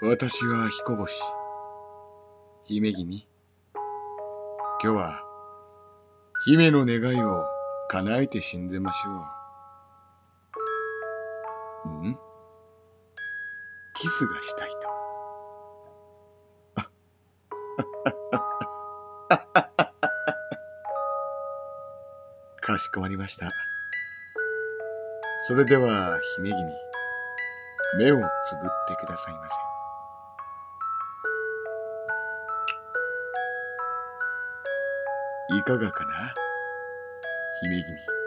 私は彦星。姫君。今日は、姫の願いを叶えて死んでましょう。ん？キスがしたいと。かしこまりました。それでは、姫君、目をつぶってくださいませ。いかがかな？姫君。